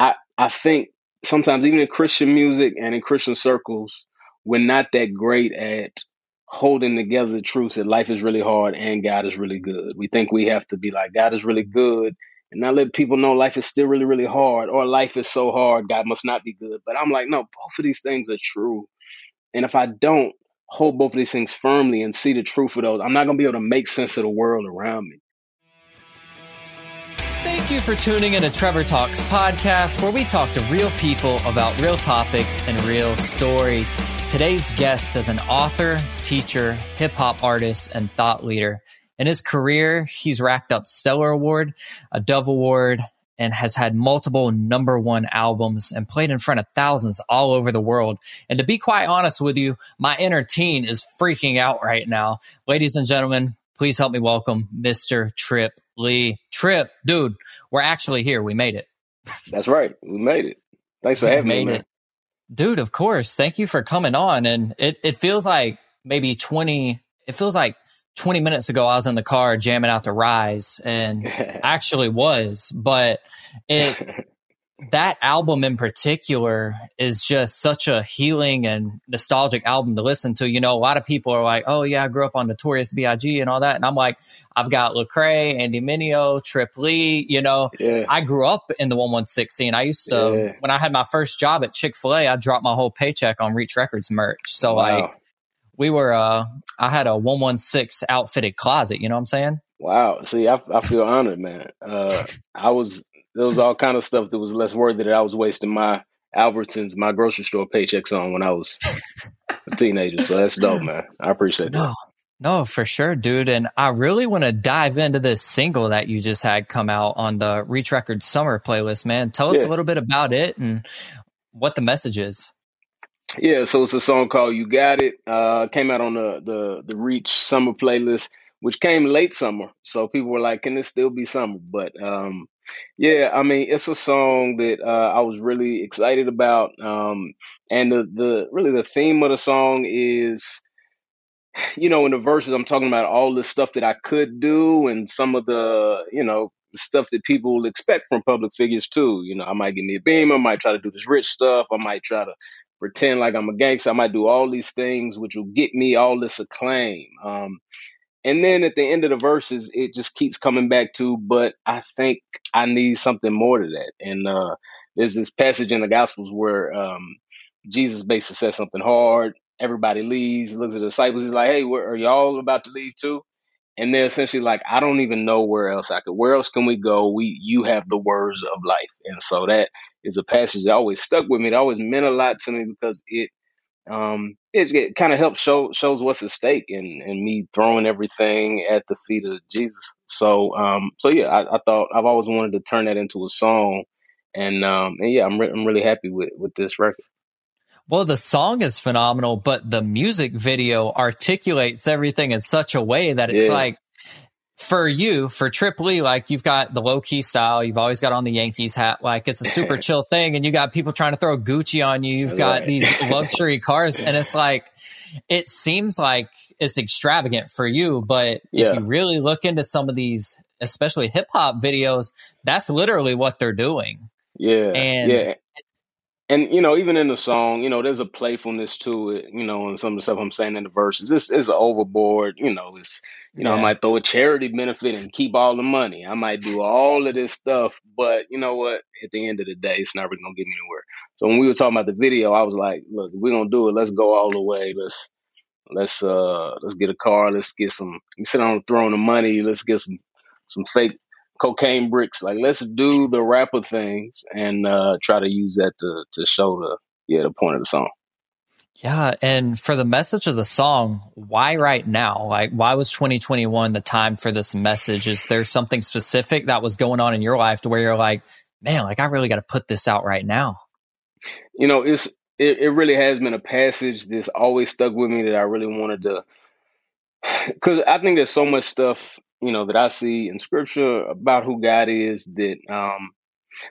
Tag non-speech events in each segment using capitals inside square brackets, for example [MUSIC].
I I think sometimes even in Christian music and in Christian circles, we're not that great at holding together the truth that life is really hard and God is really good. We think we have to be like God is really good and not let people know life is still really really hard or life is so hard God must not be good. But I'm like no, both of these things are true. And if I don't hold both of these things firmly and see the truth of those, I'm not going to be able to make sense of the world around me. Thank you for tuning in to Trevor Talks podcast, where we talk to real people about real topics and real stories. Today's guest is an author, teacher, hip hop artist, and thought leader. In his career, he's racked up Stellar Award, a Dove Award, and has had multiple number one albums and played in front of thousands all over the world. And to be quite honest with you, my inner teen is freaking out right now. Ladies and gentlemen, please help me welcome Mr. Trip Lee. Trip, dude, we're actually here. We made it. That's right. We made it. Thanks for having me, man. It. Dude, of course. Thank you for coming on. And it, it feels like maybe 20, it feels like 20 minutes ago, I was in the car jamming out the rise and [LAUGHS] actually was, but it, [LAUGHS] that album in particular is just such a healing and nostalgic album to listen to. You know, a lot of people are like, "Oh yeah, I grew up on Notorious B.I.G. and all that," and I'm like, "I've got Lecrae, Andy Mineo, Trip Lee. You know, yeah. I grew up in the one one six scene. I used to yeah. when I had my first job at Chick fil A, I dropped my whole paycheck on Reach Records merch. So wow. like, we were, uh, I had a one one six outfitted closet. You know what I'm saying? Wow. See, I, I feel honored, man. Uh, I was there was all kind of stuff that was less worthy that I was wasting my Albertsons, my grocery store paychecks on when I was a teenager. So that's dope, man. I appreciate no, that. No, for sure, dude. And I really want to dive into this single that you just had come out on the Reach Record Summer playlist, man. Tell us yeah. a little bit about it and what the message is. Yeah, so it's a song called "You Got It." Uh, came out on the the the Reach Summer playlist, which came late summer. So people were like, "Can this still be summer?" But um, yeah, I mean, it's a song that uh, I was really excited about, um, and the the really the theme of the song is, you know, in the verses I'm talking about all the stuff that I could do, and some of the you know stuff that people expect from public figures too. You know, I might get me a beam, I might try to do this rich stuff, I might try to pretend like I'm a gangster, I might do all these things which will get me all this acclaim. Um, and then at the end of the verses, it just keeps coming back to, but I think I need something more to that. And uh, there's this passage in the Gospels where um, Jesus basically says something hard. Everybody leaves, looks at the disciples. He's like, hey, where, are y'all about to leave too? And they're essentially like, I don't even know where else I could. Where else can we go? We, you have the words of life, and so that is a passage that always stuck with me. It always meant a lot to me because it um, it, it kind of helps show shows what's at stake and and me throwing everything at the feet of Jesus. So um, so yeah, I, I thought I've always wanted to turn that into a song, and um, and yeah, I'm re- I'm really happy with with this record. Well, the song is phenomenal, but the music video articulates everything in such a way that it's yeah. like for you, for Trip Lee, like you've got the low key style, you've always got on the Yankees hat, like it's a super [LAUGHS] chill thing, and you got people trying to throw Gucci on you. You've got these [LAUGHS] luxury cars, and it's like it seems like it's extravagant for you, but yeah. if you really look into some of these, especially hip hop videos, that's literally what they're doing. Yeah, and yeah and you know, even in the song, you know, there's a playfulness to it, you know, and some of the stuff I'm saying in the verses. This is overboard, you know, it's you know, I might throw a charity benefit and keep all the money. I might do all of this stuff, but you know what? At the end of the day, it's never gonna get me anywhere. So when we were talking about the video, I was like, look, we're gonna do it, let's go all the way. Let's let's uh let's get a car, let's get some you sit on the throne of money, let's get some some fake cocaine bricks. Like let's do the rapper things and uh, try to use that to to show the yeah the point of the song. Yeah, and for the message of the song, why right now? Like, why was 2021 the time for this message? Is there something specific that was going on in your life to where you're like, man, like I really got to put this out right now? You know, it's it, it really has been a passage that's always stuck with me that I really wanted to, [SIGHS] because I think there's so much stuff you know, that I see in scripture about who God is that um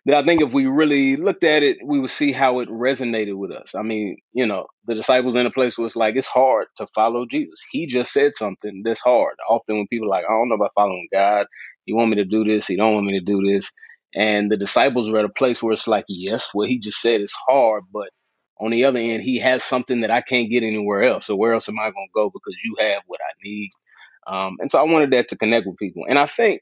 that I think if we really looked at it, we would see how it resonated with us. I mean, you know, the disciples in a place where it's like it's hard to follow Jesus. He just said something that's hard. Often when people are like, I don't know about following God, he want me to do this, he don't want me to do this. And the disciples were at a place where it's like, yes, what he just said is hard, but on the other end, he has something that I can't get anywhere else. So where else am I going to go? Because you have what I need. Um, and so I wanted that to connect with people. And I think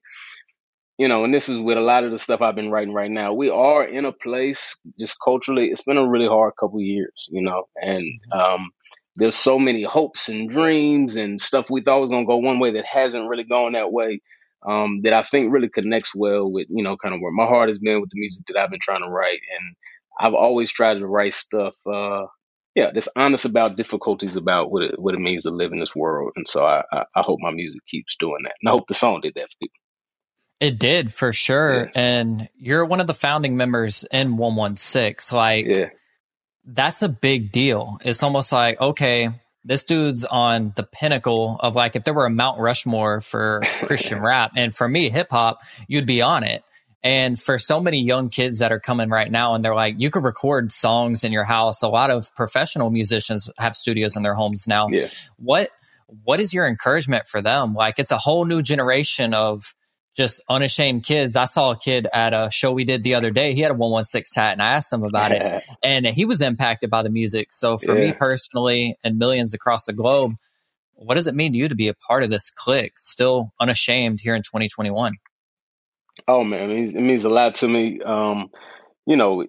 you know, and this is with a lot of the stuff I've been writing right now. We are in a place just culturally. It's been a really hard couple years, you know, and um, there's so many hopes and dreams and stuff we thought was gonna go one way that hasn't really gone that way. Um, that I think really connects well with you know kind of where my heart has been with the music that I've been trying to write, and I've always tried to write stuff. Uh, yeah, that's honest about difficulties about what it what it means to live in this world, and so I, I, I hope my music keeps doing that, and I hope the song did that for people. It did for sure. Yeah. And you're one of the founding members in 116. Like, yeah. that's a big deal. It's almost like, okay, this dude's on the pinnacle of like, if there were a Mount Rushmore for [LAUGHS] Christian rap, and for me, hip hop, you'd be on it. And for so many young kids that are coming right now, and they're like, you could record songs in your house. A lot of professional musicians have studios in their homes now. Yeah. What what is your encouragement for them? Like, it's a whole new generation of just unashamed kids. I saw a kid at a show we did the other day. He had a 116 tat and I asked him about yeah. it and he was impacted by the music. So for yeah. me personally and millions across the globe, what does it mean to you to be a part of this clique still unashamed here in 2021? Oh man, it means, it means a lot to me. Um, you know,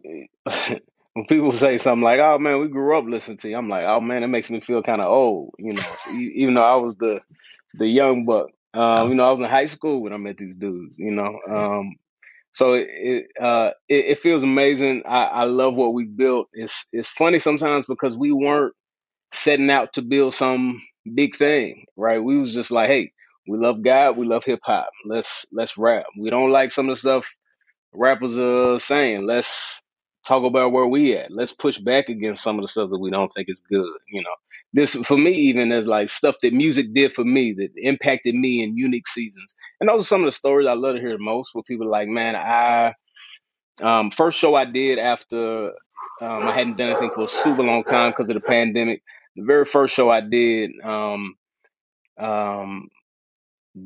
[LAUGHS] when people say something like, "Oh man, we grew up listening to you," I'm like, "Oh man, it makes me feel kind of old." You know, even though I was the the young buck, um, you know, I was in high school when I met these dudes. You know, um, so it it, uh, it, it feels amazing. I, I love what we built. It's it's funny sometimes because we weren't setting out to build some big thing, right? We was just like, hey, we love God, we love hip hop. Let's let's rap. We don't like some of the stuff rappers are saying. Let's talk about where we at. Let's push back against some of the stuff that we don't think is good. You know, this for me even is like stuff that music did for me that impacted me in unique seasons. And those are some of the stories I love to hear the most. Where people are like, man, I um, first show I did after um, I hadn't done anything for a super long time because of the pandemic. The very first show I did, um, um,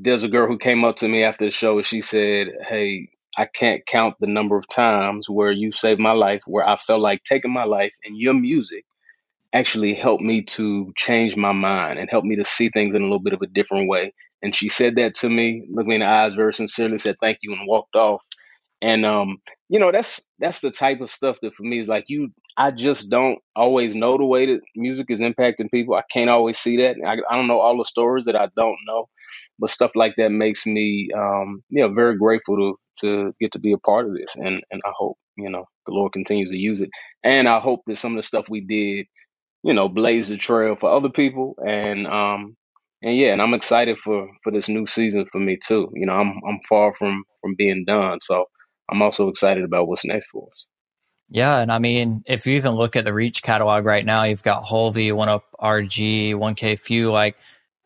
there's a girl who came up to me after the show and she said, "Hey, I can't count the number of times where you saved my life, where I felt like taking my life and your music actually helped me to change my mind and helped me to see things in a little bit of a different way. And she said that to me, looked me in the eyes very sincerely, said thank you, and walked off. And um, you know, that's that's the type of stuff that for me is like you I just don't always know the way that music is impacting people. I can't always see that. I, I don't know all the stories that I don't know, but stuff like that makes me, um, you know, very grateful to to get to be a part of this. And and I hope you know the Lord continues to use it. And I hope that some of the stuff we did, you know, blaze the trail for other people. And um, and yeah, and I'm excited for for this new season for me too. You know, I'm I'm far from from being done, so I'm also excited about what's next for us. Yeah, and I mean, if you even look at the Reach catalog right now, you've got Hulvey, One Up RG, 1K Phew, Like,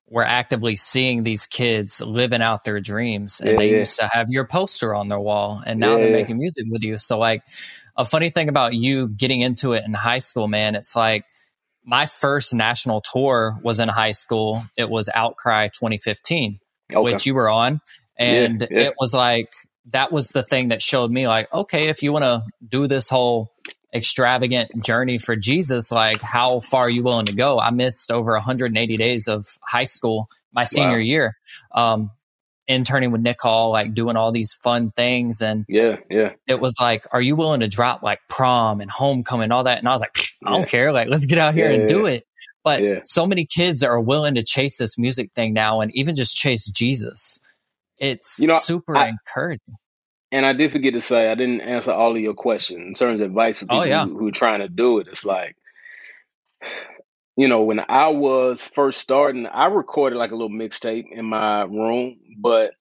we're actively seeing these kids living out their dreams, and yeah, they yeah. used to have your poster on their wall, and now yeah, they're making music with you. So, like, a funny thing about you getting into it in high school, man, it's like my first national tour was in high school. It was Outcry 2015, okay. which you were on, and it was like that was the thing that showed me like, okay, if you want to do this whole extravagant journey for Jesus, like how far are you willing to go? I missed over 180 days of high school my senior wow. year. Um, interning with Nick Hall, like doing all these fun things. And yeah, yeah. It was like, are you willing to drop like prom and homecoming, all that? And I was like, I don't yeah. care. Like, let's get out here yeah, and do it. But so many kids are willing to chase this music thing now and even just chase Jesus it's you know, super I, encouraging. And I did forget to say I didn't answer all of your questions in terms of advice for oh, people oh, yeah. who, who are trying to do it. It's like, you know, when I was first starting, I recorded like a little mixtape in my room, but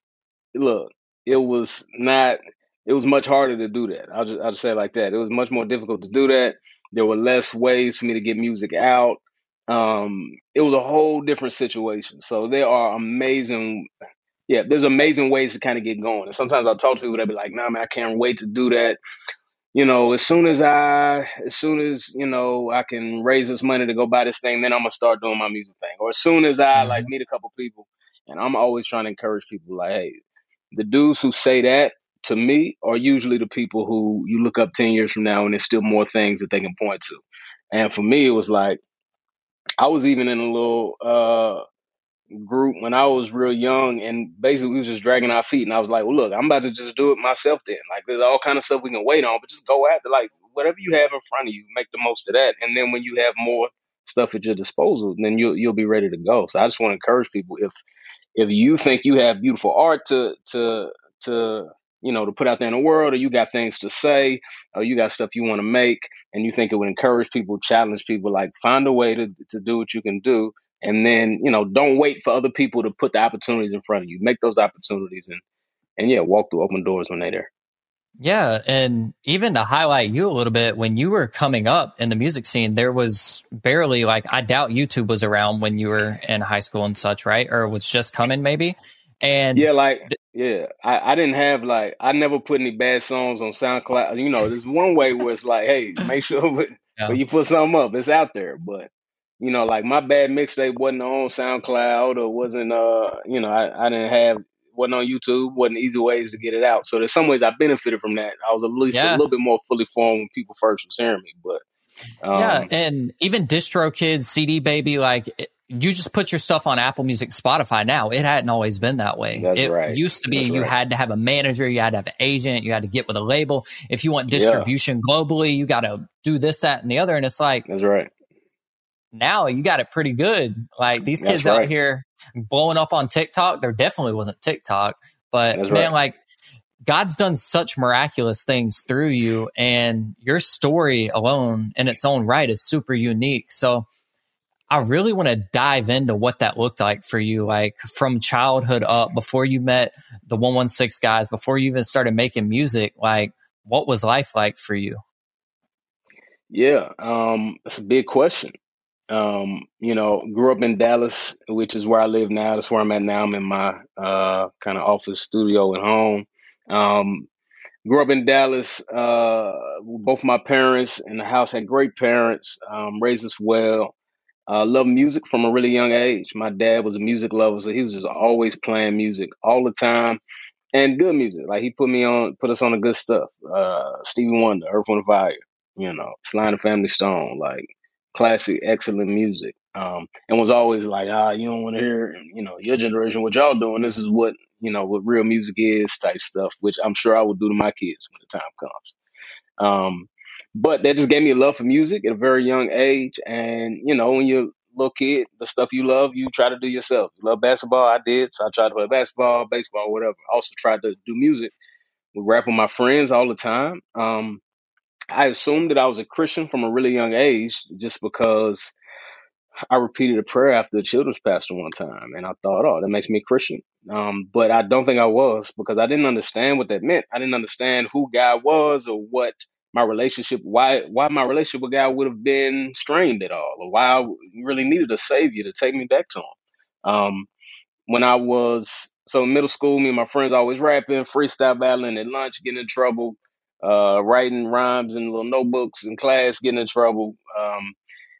look, it was not. It was much harder to do that. I'll just, I'll just say it like that. It was much more difficult to do that. There were less ways for me to get music out. Um, it was a whole different situation. So there are amazing yeah, there's amazing ways to kind of get going. And sometimes I'll talk to people that be like, nah, man, I can't wait to do that. You know, as soon as I, as soon as, you know, I can raise this money to go buy this thing, then I'm going to start doing my music thing. Or as soon as I like mm-hmm. meet a couple people and I'm always trying to encourage people like, hey, the dudes who say that to me are usually the people who you look up 10 years from now and there's still more things that they can point to. And for me, it was like, I was even in a little, uh, group when I was real young, and basically we was just dragging our feet. And I was like, "Well, look, I'm about to just do it myself. Then, like, there's all kind of stuff we can wait on, but just go after like whatever you have in front of you, make the most of that. And then when you have more stuff at your disposal, then you'll you'll be ready to go. So I just want to encourage people if if you think you have beautiful art to to to you know to put out there in the world or you got things to say or you got stuff you want to make and you think it would encourage people challenge people like find a way to to do what you can do and then you know don't wait for other people to put the opportunities in front of you make those opportunities and and yeah walk through open doors when they're there yeah. And even to highlight you a little bit, when you were coming up in the music scene, there was barely like, I doubt YouTube was around when you were in high school and such, right? Or was just coming maybe. And yeah, like, th- yeah, I, I didn't have like, I never put any bad songs on SoundCloud. You know, there's one way where it's like, hey, make sure [LAUGHS] when, yeah. when you put something up, it's out there. But, you know, like my bad mixtape wasn't on SoundCloud or wasn't, uh, you know, I, I didn't have wasn't on YouTube, wasn't easy ways to get it out. So there's some ways I benefited from that. I was at least yeah. a little bit more fully formed when people first was hearing me. But um, yeah, and even DistroKids, CD Baby, like you just put your stuff on Apple Music, Spotify now. It hadn't always been that way. That's it right. used to be That's you right. had to have a manager, you had to have an agent, you had to get with a label. If you want distribution yeah. globally, you got to do this, that, and the other. And it's like, That's right. Now you got it pretty good. Like these kids right. out here blowing up on TikTok, there definitely wasn't TikTok, but That's man, right. like God's done such miraculous things through you, and your story alone in its own right is super unique. So, I really want to dive into what that looked like for you, like from childhood up, before you met the 116 guys, before you even started making music. Like, what was life like for you? Yeah, um, that's a big question. Um, you know, grew up in Dallas, which is where I live now. That's where I'm at now. I'm in my uh, kind of office studio at home. Um, grew up in Dallas. Uh, both my parents in the house had great parents, um, raised us well. Uh, loved music from a really young age. My dad was a music lover, so he was just always playing music all the time, and good music. Like he put me on, put us on the good stuff. Uh, Stevie Wonder, Earth, Wind, Fire, you know, Sly and Family Stone, like classic, excellent music. Um, and was always like, ah, you don't want to hear, you know, your generation, what y'all doing. This is what, you know, what real music is type stuff, which I'm sure I would do to my kids when the time comes. Um, but that just gave me a love for music at a very young age. And, you know, when you're little kid, the stuff you love, you try to do yourself. You love basketball? I did. So I tried to play basketball, baseball, whatever. also tried to do music. We rap with my friends all the time. Um, I assumed that I was a Christian from a really young age just because I repeated a prayer after the children's pastor one time, and I thought, oh, that makes me a Christian. Um, but I don't think I was because I didn't understand what that meant. I didn't understand who God was or what my relationship, why why my relationship with God would have been strained at all, or why I really needed a savior to take me back to Him. Um, when I was so in middle school, me and my friends always rapping, freestyle battling at lunch, getting in trouble uh, writing rhymes in little notebooks in class, getting in trouble. Um,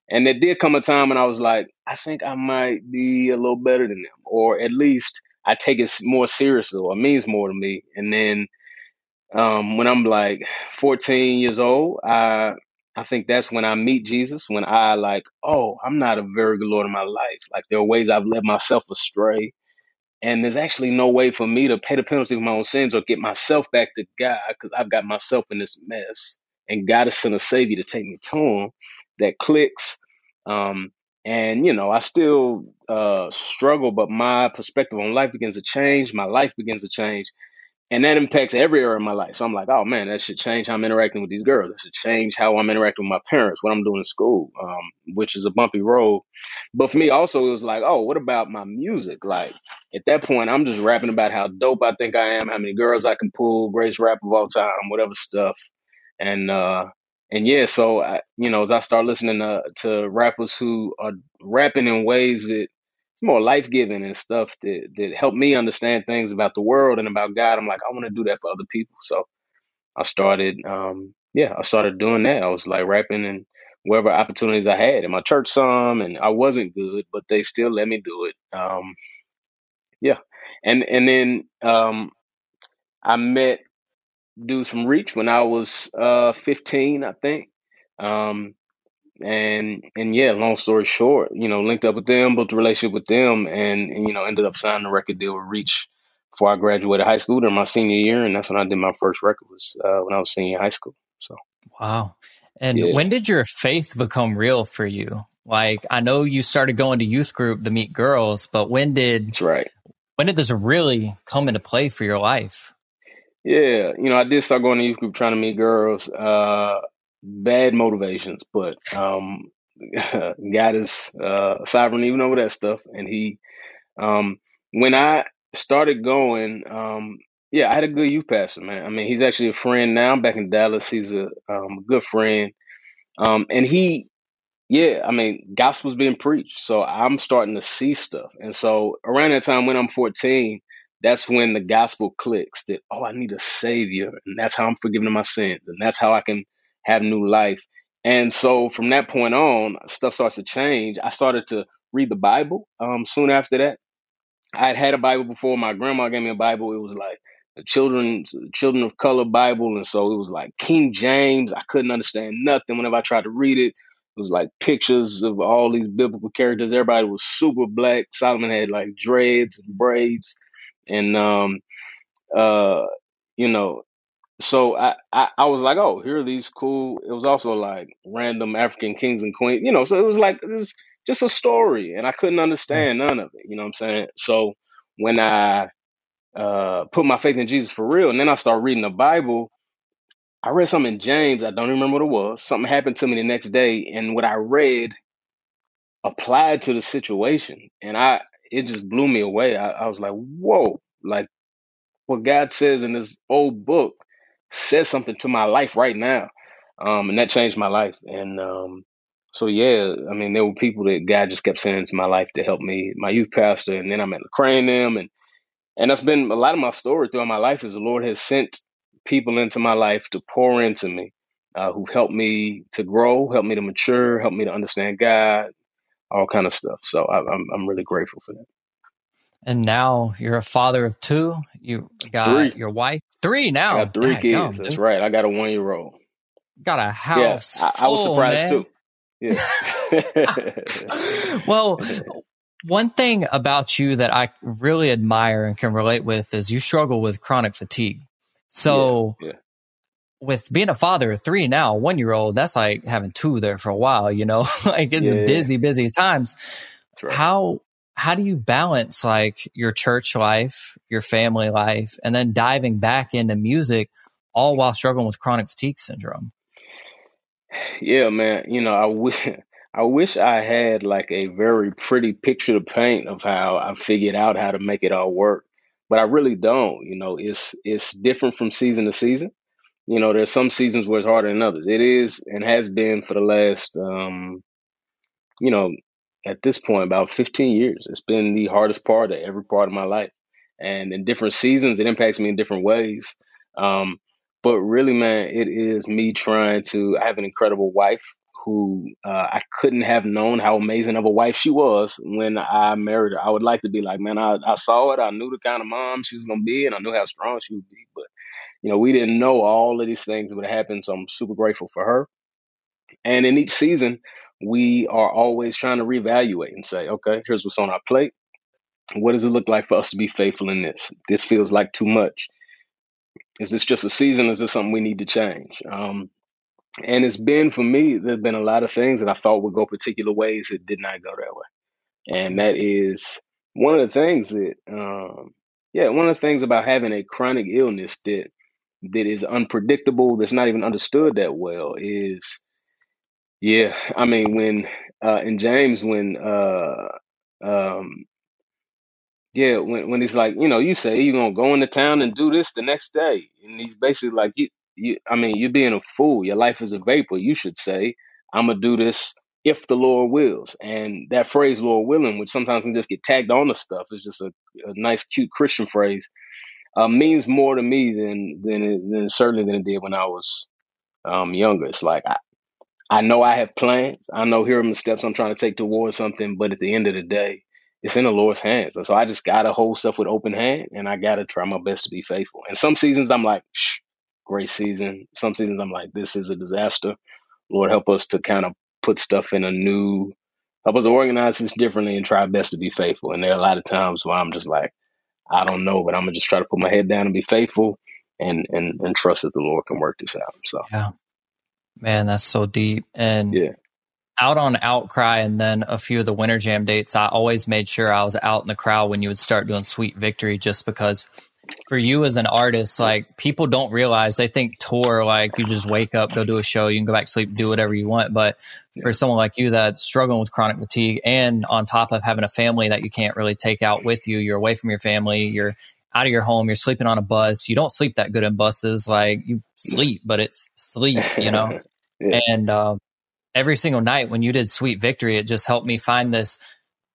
and there did come a time when I was like, I think I might be a little better than them, or at least I take it more seriously, or it means more to me. And then um, when I'm like 14 years old, I I think that's when I meet Jesus. When I like, oh, I'm not a very good Lord in my life. Like there are ways I've led myself astray. And there's actually no way for me to pay the penalty for my own sins or get myself back to God because I've got myself in this mess. And God has sent a Savior to take me to Him that clicks. Um, and, you know, I still uh, struggle, but my perspective on life begins to change. My life begins to change and that impacts every area of my life. So I'm like, oh man, that should change how I'm interacting with these girls. It should change how I'm interacting with my parents, what I'm doing in school, um, which is a bumpy road. But for me, also, it was like, oh, what about my music? Like at that point, I'm just rapping about how dope I think I am, how many girls I can pull, greatest rap of all time, whatever stuff. And uh, and yeah, so I, you know, as I start listening to, to rappers who are rapping in ways that more life giving and stuff that that help me understand things about the world and about God. I'm like, I want to do that for other people. So I started, um, yeah, I started doing that. I was like rapping and wherever opportunities I had in my church, some, and I wasn't good, but they still let me do it. Um, yeah, and and then um, I met dudes from Reach when I was uh 15, I think. Um, and and yeah, long story short, you know, linked up with them, built a relationship with them, and, and you know, ended up signing a record deal with Reach before I graduated high school during my senior year, and that's when I did my first record was uh, when I was senior high school. So wow. And yeah. when did your faith become real for you? Like I know you started going to youth group to meet girls, but when did That's right. When did this really come into play for your life? Yeah, you know, I did start going to youth group trying to meet girls. Uh, bad motivations, but um, [LAUGHS] God is uh, sovereign even over that stuff. And He, um, when I started going, um, yeah, I had a good youth pastor, man. I mean, he's actually a friend now. I'm back in Dallas. He's a, um, good friend, um, and he, yeah, I mean, gospel's being preached, so I'm starting to see stuff. And so around that time when I'm 14, that's when the gospel clicks that oh, I need a savior, and that's how I'm forgiven of my sins, and that's how I can have new life. And so from that point on, stuff starts to change. I started to read the Bible um, soon after that. I had had a Bible before. My grandma gave me a Bible. It was like the children's children of color Bible, and so it was like King James. I couldn't understand nothing whenever I tried to read it. It was like pictures of all these biblical characters. Everybody was super black. Solomon had like dreads and braids, and um, uh, you know, so I, I, I was like, oh, here are these cool. It was also like random African kings and queens, you know. So it was like it was just a story, and I couldn't understand none of it. You know what I'm saying? So when I uh, put my faith in Jesus for real, and then I started reading the Bible, I read something in James. I don't remember what it was. Something happened to me the next day, and what I read applied to the situation, and I it just blew me away. I, I was like, whoa, like what God says in this old book says something to my life right now. Um, and that changed my life. And um, so, yeah, I mean, there were people that God just kept sending into my life to help me, my youth pastor, and then I met Lecrae them. And, and that's been a lot of my story throughout my life is the Lord has sent people into my life to pour into me, uh, who've helped me to grow, helped me to mature, helped me to understand God, all kind of stuff. So I, I'm, I'm really grateful for that. And now you're a father of two. You got three. your wife three now. I got three God, kids. That's right. I got a one year old. Got a house. Yeah, I, I was surprised man. too. Yeah. [LAUGHS] well, [LAUGHS] one thing about you that I really admire and can relate with is you struggle with chronic fatigue. So, yeah, yeah. with being a father of three now, one year old, that's like having two there for a while, you know, [LAUGHS] like it's yeah. busy, busy times. Right. How how do you balance like your church life, your family life, and then diving back into music all while struggling with chronic fatigue syndrome? Yeah, man. You know, I wish [LAUGHS] I wish I had like a very pretty picture to paint of how I figured out how to make it all work. But I really don't. You know, it's it's different from season to season. You know, there's some seasons where it's harder than others. It is and has been for the last um, you know, at this point about 15 years. It's been the hardest part of every part of my life. And in different seasons, it impacts me in different ways. Um, but really, man, it is me trying to. I have an incredible wife who uh, I couldn't have known how amazing of a wife she was when I married her. I would like to be like, man, I, I saw it. I knew the kind of mom she was going to be, and I knew how strong she would be. But, you know, we didn't know all of these things would happen. So I'm super grateful for her. And in each season, we are always trying to reevaluate and say, okay, here's what's on our plate. What does it look like for us to be faithful in this? This feels like too much. Is this just a season? Is this something we need to change? Um, and it's been for me, there's been a lot of things that I thought would go particular ways that did not go that way. And that is one of the things that, um, yeah, one of the things about having a chronic illness that that is unpredictable, that's not even understood that well, is yeah, I mean when uh in James when uh um yeah, when when he's like, you know, you say you're gonna go into town and do this the next day. And he's basically like you you I mean, you're being a fool. Your life is a vapor. You should say, I'm gonna do this if the Lord wills. And that phrase, Lord willing, which sometimes can just get tagged on to stuff, is just a, a nice, cute Christian phrase, uh, means more to me than than it, than certainly than it did when I was um, younger. It's like I, I know I have plans. I know here are the steps I'm trying to take towards something, but at the end of the day, it's in the Lord's hands. And so I just gotta hold stuff with open hand and I gotta try my best to be faithful. And some seasons I'm like, Shh, great season. Some seasons I'm like, this is a disaster. Lord, help us to kind of put stuff in a new, help us organize this differently and try best to be faithful. And there are a lot of times where I'm just like, I don't know, but I'm gonna just try to put my head down and be faithful and and and trust that the Lord can work this out. So yeah, man, that's so deep. And yeah, out on Outcry and then a few of the Winter Jam dates, I always made sure I was out in the crowd when you would start doing Sweet Victory, just because for you as an artist, like people don't realize they think tour like you just wake up, go do a show, you can go back to sleep, do whatever you want. But for someone like you that's struggling with chronic fatigue and on top of having a family that you can't really take out with you, you're away from your family, you're out of your home, you're sleeping on a bus. You don't sleep that good in buses. Like you sleep, but it's sleep, you know? [LAUGHS] yeah. And uh, every single night when you did Sweet Victory, it just helped me find this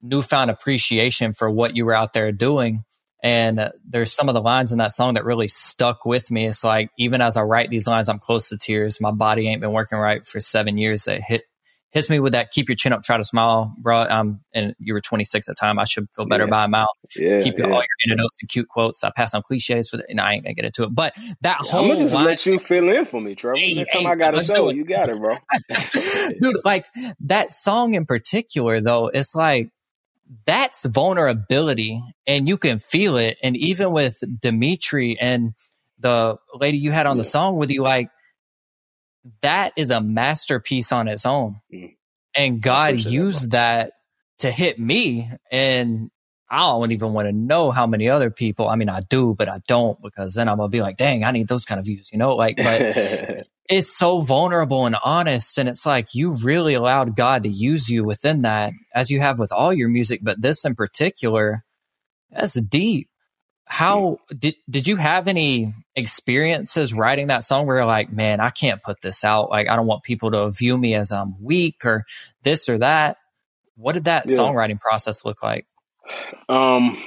newfound appreciation for what you were out there doing. And uh, there's some of the lines in that song that really stuck with me. It's like, even as I write these lines, I'm close to tears. My body ain't been working right for seven years. That hit hits me with that keep your chin up, try to smile, bro. Um, and you were 26 at the time. I should feel better yeah. by him out. Yeah, keep yeah. all your anecdotes and cute quotes. I pass on cliches for the, and I ain't gonna get into it. But that yeah, whole I'm gonna just line, let you fill in for me, Trevor. Hey, Next hey, time I got a show, you got it, bro. [LAUGHS] Dude, like that song in particular, though, it's like that's vulnerability and you can feel it. And even with Dimitri and the lady you had on the song with you, like that is a masterpiece on its own. Mm. And God used that, that to hit me. And I don't even want to know how many other people. I mean, I do, but I don't because then I'm gonna be like, dang, I need those kind of views, you know? Like, but [LAUGHS] it's so vulnerable and honest. And it's like you really allowed God to use you within that, as you have with all your music, but this in particular, that's deep how did did you have any experiences writing that song where you're like, man, I can't put this out. Like, I don't want people to view me as I'm weak or this or that. What did that yeah. songwriting process look like? Um,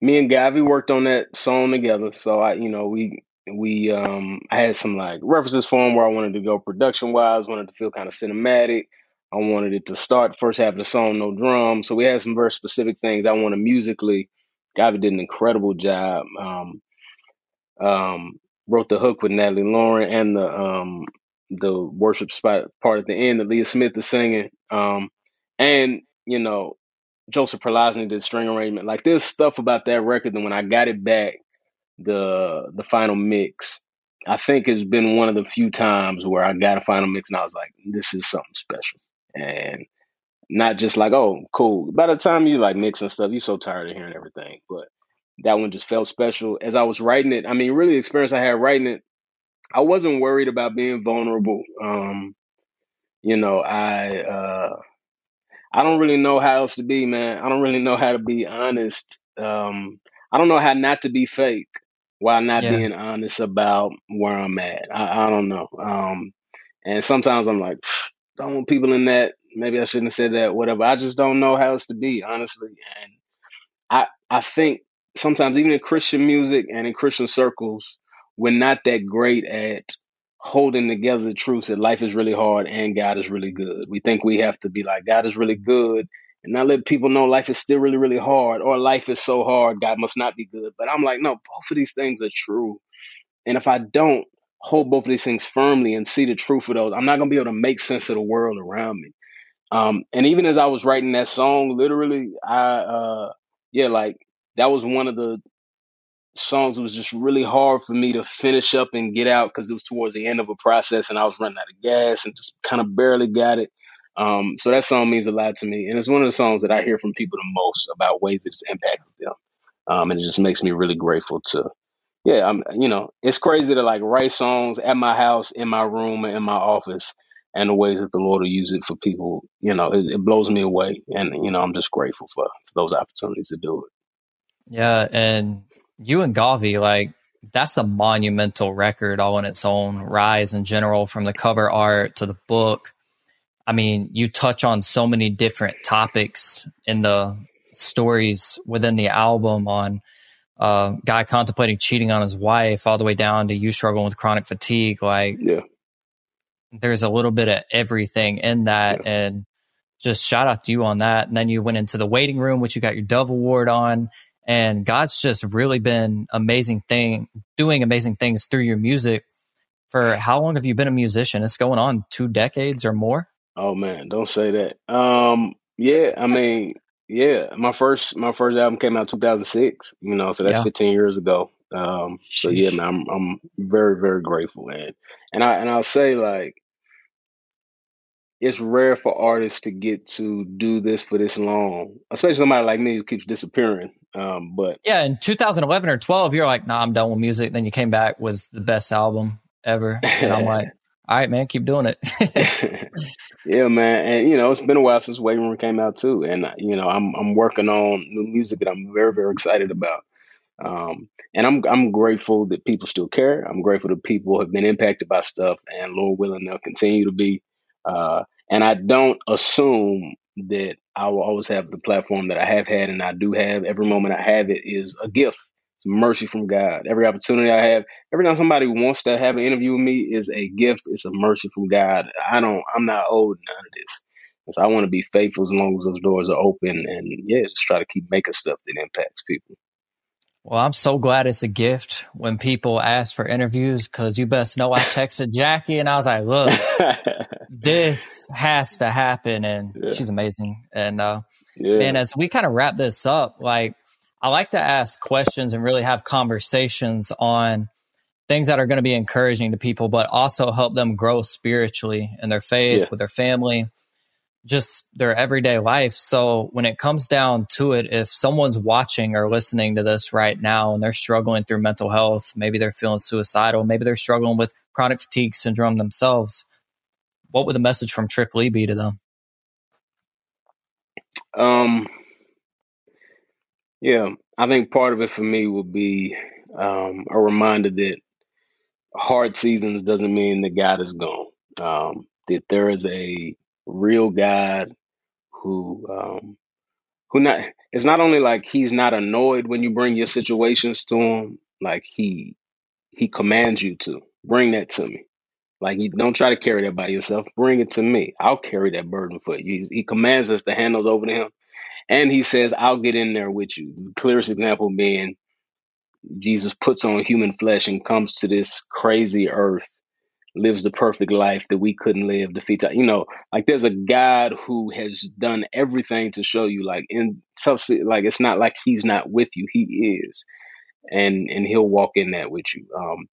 me and Gawvi worked on that song together. So I, you know, we we um I had some like references for him where I wanted to go production wise, wanted to feel kind of cinematic. I wanted it to start first half of the song, no drums. So we had some very specific things I wanted musically Gawvi did an incredible job. Um, um, wrote the hook with Natalie Lauren and the um, the worship spot part at the end that Leah Smith is singing. Um, and you know, Joseph Prielozny did string arrangement. Like there's stuff about that record that when I got it back, the the final mix, I think it's been one of the few times where I got a final mix and I was like, this is something special. And not just like, oh, cool. By the time you like mix and stuff, you're so tired of hearing everything. But that one just felt special. As I was writing it, I mean, really, the experience I had writing it, I wasn't worried about being vulnerable. Um, you know, I uh, I don't really know how else to be, man. I don't really know how to be honest. Um, I don't know how not to be fake while not yeah. being honest about where I'm at. I, I don't know. Um, and sometimes I'm like, don't want people in that maybe I shouldn't have said that, whatever. I just don't know how else to be, honestly. And I I think sometimes even in Christian music and in Christian circles, we're not that great at holding together the truth that life is really hard and God is really good. We think we have to be like God is really good and not let people know life is still really, really hard or life is so hard, God must not be good. But I'm like, no, both of these things are true. And if I don't hold both of these things firmly and see the truth of those, I'm not gonna be able to make sense of the world around me. Um, and even as I was writing that song, literally, I, uh, yeah, like that was one of the songs. Was just really hard for me to finish up and get out because it was towards the end of a process and I was running out of gas and just kind of barely got it. Um, so that song means a lot to me. And it's one of the songs that I hear from people the most about ways that it's impacted them. Um, and it just makes me really grateful to, yeah, I'm, you know, it's crazy to like write songs at my house, in my room, in my office and the ways that the Lord will use it for people, you know, it, it blows me away. And, you know, I'm just grateful for, for those opportunities to do it. Yeah. And you and Gawvi, like, that's a monumental record all on its own. Rise in general, from the cover art to the book. I mean, you touch on so many different topics in the stories within the album on a uh, guy contemplating cheating on his wife all the way down to you struggling with chronic fatigue. Like, yeah there's a little bit of everything in that. Yeah. And just shout out to you on that. And then you went into the waiting room, which you got your Dove Award on. And God's just really been amazing thing, doing amazing things through your music. For how long have you been a musician? It's going on two decades or more. Oh man, don't say that. Um, yeah, I mean, yeah, my first my first album came out 2006. You know, so that's Yeah. 15 years ago. Um, so yeah, man, I'm I'm very very grateful, and and I and I'll say like it's rare for artists to get to do this for this long, especially somebody like me who keeps disappearing. Um, but Yeah, in 2011 or 12, you're like, nah, I'm done with music. Then you came back with the best album ever. And I'm like, [LAUGHS] all right, man, keep doing it. [LAUGHS] yeah, man, and you know it's been a while since Waiting Room came out too, and you know I'm I'm working on new music that I'm very very excited about. Um, and I'm I'm grateful that people still care. I'm grateful that people have been impacted by stuff, and Lord willing, they'll continue to be. Uh, and I don't assume that I will always have the platform that I have had, and I do have. Every moment I have it is a gift. It's mercy from God. Every opportunity I have, every time somebody wants to have an interview with me, is a gift. It's a mercy from God. I don't. I'm not owed none of this. So I want to be faithful as long as those doors are open, and yeah, just try to keep making stuff that impacts people. Well, I'm so glad it's a gift when people ask for interviews because you best know I texted Jackie and I was like, look, [LAUGHS] this has to happen. And Yeah. she's amazing. And, uh, yeah, man, as we kind of wrap this up, like I like to ask questions and really have conversations on things that are going to be encouraging to people, but also help them grow spiritually in their faith Yeah. with their family, just their everyday life. So when it comes down to it, if someone's watching or listening to this right now and they're struggling through mental health, maybe they're feeling suicidal, maybe they're struggling with chronic fatigue syndrome themselves, what would the message from Trip Lee be to them? Um, yeah, I think part of it for me would be um, a reminder that hard seasons doesn't mean that God is gone. Um, that there is a real God who um, who not it's not only like he's not annoyed when you bring your situations to him, like he he commands you to bring that to me. Like you don't try to carry that by yourself. Bring it to me. I'll carry that burden for you. He, he commands us to hand those over to him. And he says, I'll get in there with you. The clearest example being Jesus puts on human flesh and comes to this crazy earth, lives the perfect life that we couldn't live, defeats, you know, like there's a God who has done everything to show you, like in subs- like it's not like he's not with you, he is. And and he'll walk in that with you. Um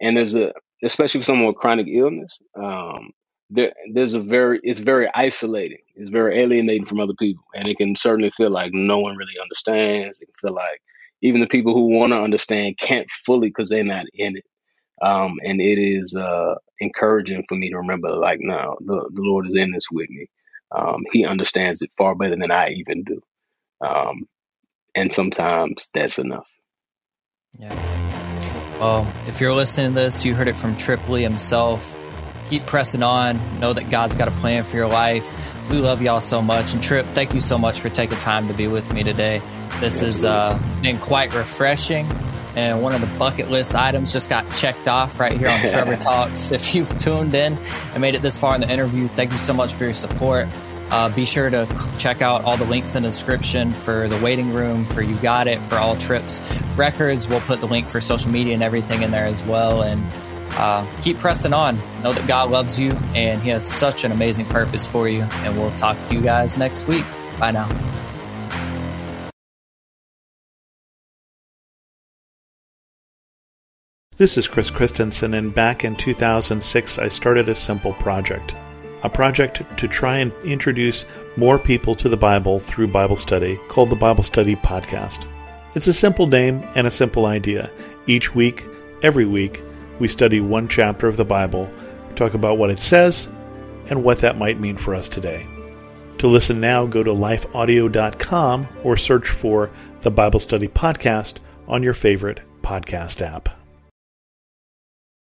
and there's a especially for someone with chronic illness, um, there, there's a very it's very isolating. It's very alienating from other people, and it can certainly feel like no one really understands. It can feel like even the people who want to understand can't fully because they're not in it. Um, and it is uh, encouraging for me to remember, like, no, the, the Lord is in this with me. Um, he understands it far better than I even do. Um, and sometimes that's enough. Yeah. Well, if you're listening to this, you heard it from Trip Lee himself. Keep pressing on. Know that God's got a plan for your life. We love y'all so much. And Trip, thank you so much for taking time to be with me today. This has uh, been quite refreshing. And one of the bucket list items just got checked off right here on [LAUGHS] Trevor Talks. If you've tuned in and made it this far in the interview, thank you so much for your support. Uh, be sure to check out all the links in the description for the waiting room, for You Got It, for all trips records. We'll put the link for social media and everything in there as well. And uh, keep pressing on. Know that God loves you and He has such an amazing purpose for you. And we'll talk to you guys next week. Bye now. This is Chris Christensen, and back in 2006, I started a simple project. A project to try and introduce more people to the Bible through Bible study called the Bible Study Podcast. It's a simple name and a simple idea. Each week, every week, we study one chapter of the Bible, talk about what it says, and what that might mean for us today. To listen now, go to lifeaudio.com or search for the Bible Study Podcast on your favorite podcast app.